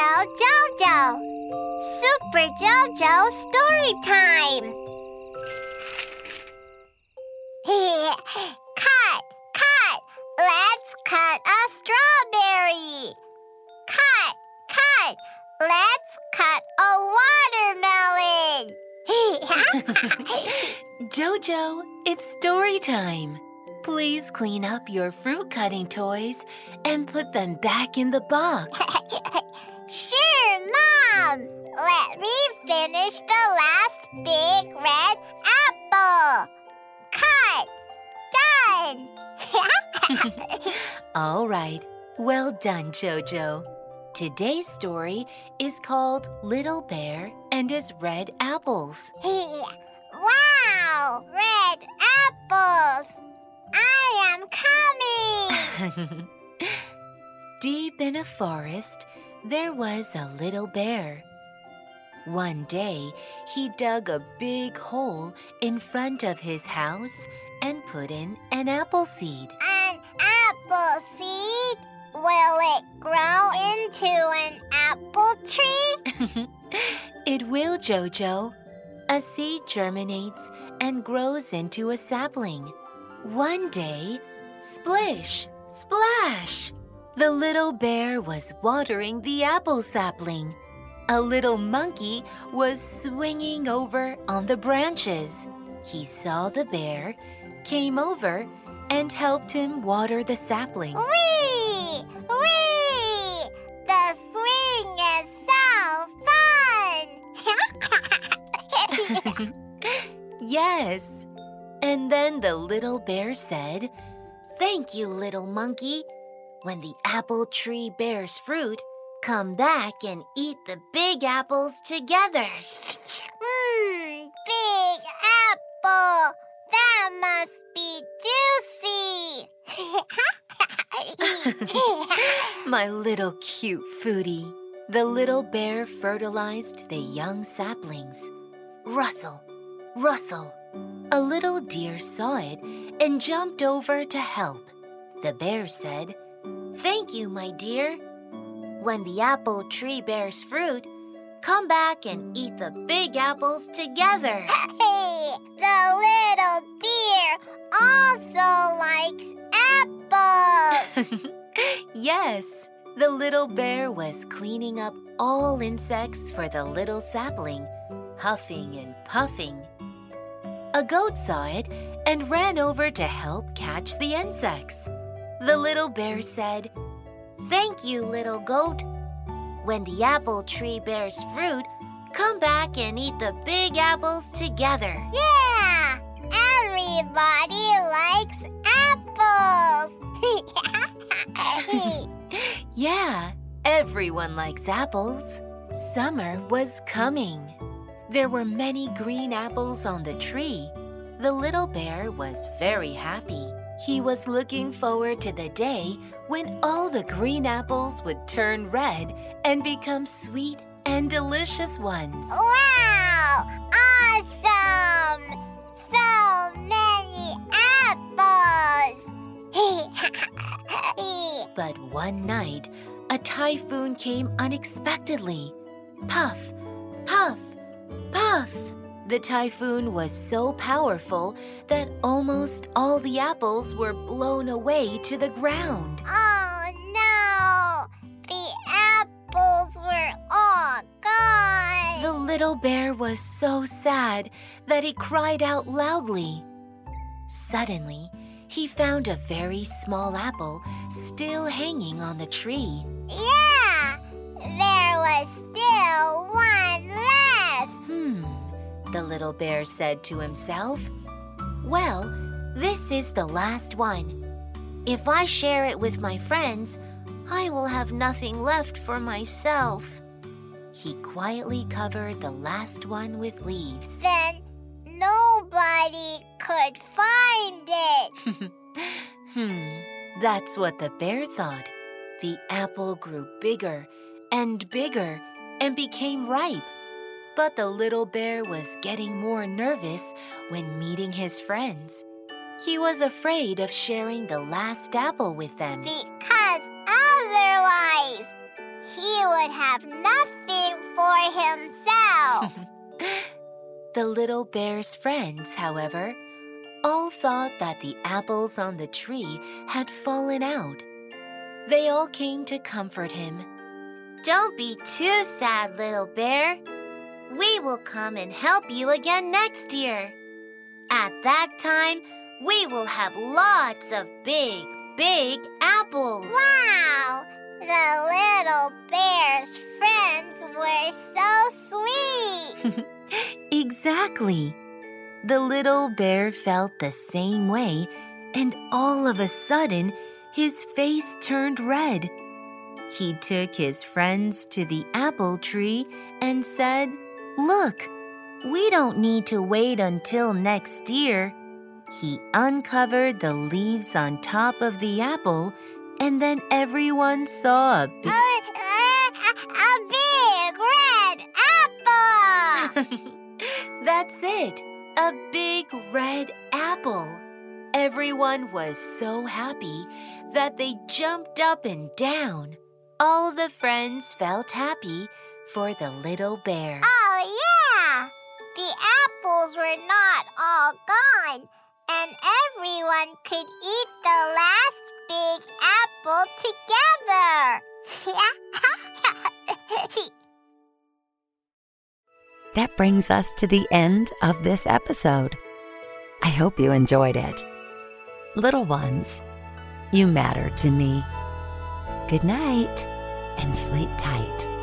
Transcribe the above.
Jojo Jojo. Super Jojo story time. cut, cut. Let's cut a strawberry. Cut, cut. Let's cut a watermelon. Jojo, it's story time. Please clean up your fruit cutting toys and put them back in the box. Let me finish the last big red apple. Cut. Done. All right. Well done, Jojo. Today's story is called Little Bear and His Red Apples. wow, red apples. I am coming. Deep in a forest, there was a little bear. One day, he dug a big hole in front of his house and put in an apple seed. An apple seed? Will it grow into an apple tree? it will, Jojo. A seed germinates and grows into a sapling. One day, splish, splash! The little bear was watering the apple sapling. A little monkey was swinging over on the branches. He saw the bear, came over, and helped him water the sapling. Whee! Whee! The swing is so fun! yes. And then the little bear said, Thank you, little monkey. When the apple tree bears fruit, come back and eat the big apples together. Mmm, big apple. That must be juicy. My little cute foodie. The little bear fertilized the young saplings. Rustle, rustle. A little deer saw it and jumped over to help. The bear said, Thank you, my dear. When the apple tree bears fruit, come back and eat the big apples together. hey, the little deer also likes apples. yes, the little bear was cleaning up all insects for the little sapling, huffing and puffing. A goat saw it and ran over to help catch the insects. The little bear said, Thank you, little goat. When the apple tree bears fruit, come back and eat the big apples together. Yeah! Everybody likes apples. yeah, everyone likes apples. Summer was coming. There were many green apples on the tree. The little bear was very happy. He was looking forward to the day when all the green apples would turn red and become sweet and delicious ones. Wow! Awesome! So many apples! but one night, a typhoon came unexpectedly. Puff, puff, puff! The typhoon was so powerful that almost all the apples were blown away to the ground. Oh no! The apples were all gone! The little bear was so sad that he cried out loudly. Suddenly, he found a very small apple still hanging on the tree. Yeah! There was still the little bear said to himself. Well, this is the last one. If I share it with my friends, I will have nothing left for myself. He quietly covered the last one with leaves. Then nobody could find it. hmm, that's what the bear thought. The apple grew bigger and bigger and became ripe. But the little bear was getting more nervous when meeting his friends. He was afraid of sharing the last apple with them. Because otherwise, he would have nothing for himself. the little bear's friends, however, all thought that the apples on the tree had fallen out. They all came to comfort him. Don't be too sad, little bear. We will come and help you again next year. At that time, we will have lots of big, big apples. Wow! The little bear's friends were so sweet. exactly. The little bear felt the same way, and all of a sudden, his face turned red. He took his friends to the apple tree and said, Look, we don't need to wait until next year. He uncovered the leaves on top of the apple, and then everyone saw a big. Uh, uh, a big red apple! That's it, a big red apple. Everyone was so happy that they jumped up and down. All the friends felt happy for the little bear. Oh, apples were not all gone, and everyone could eat the last big apple together. that brings us to the end of this episode. I hope you enjoyed it. Little ones, you matter to me. Good night and sleep tight.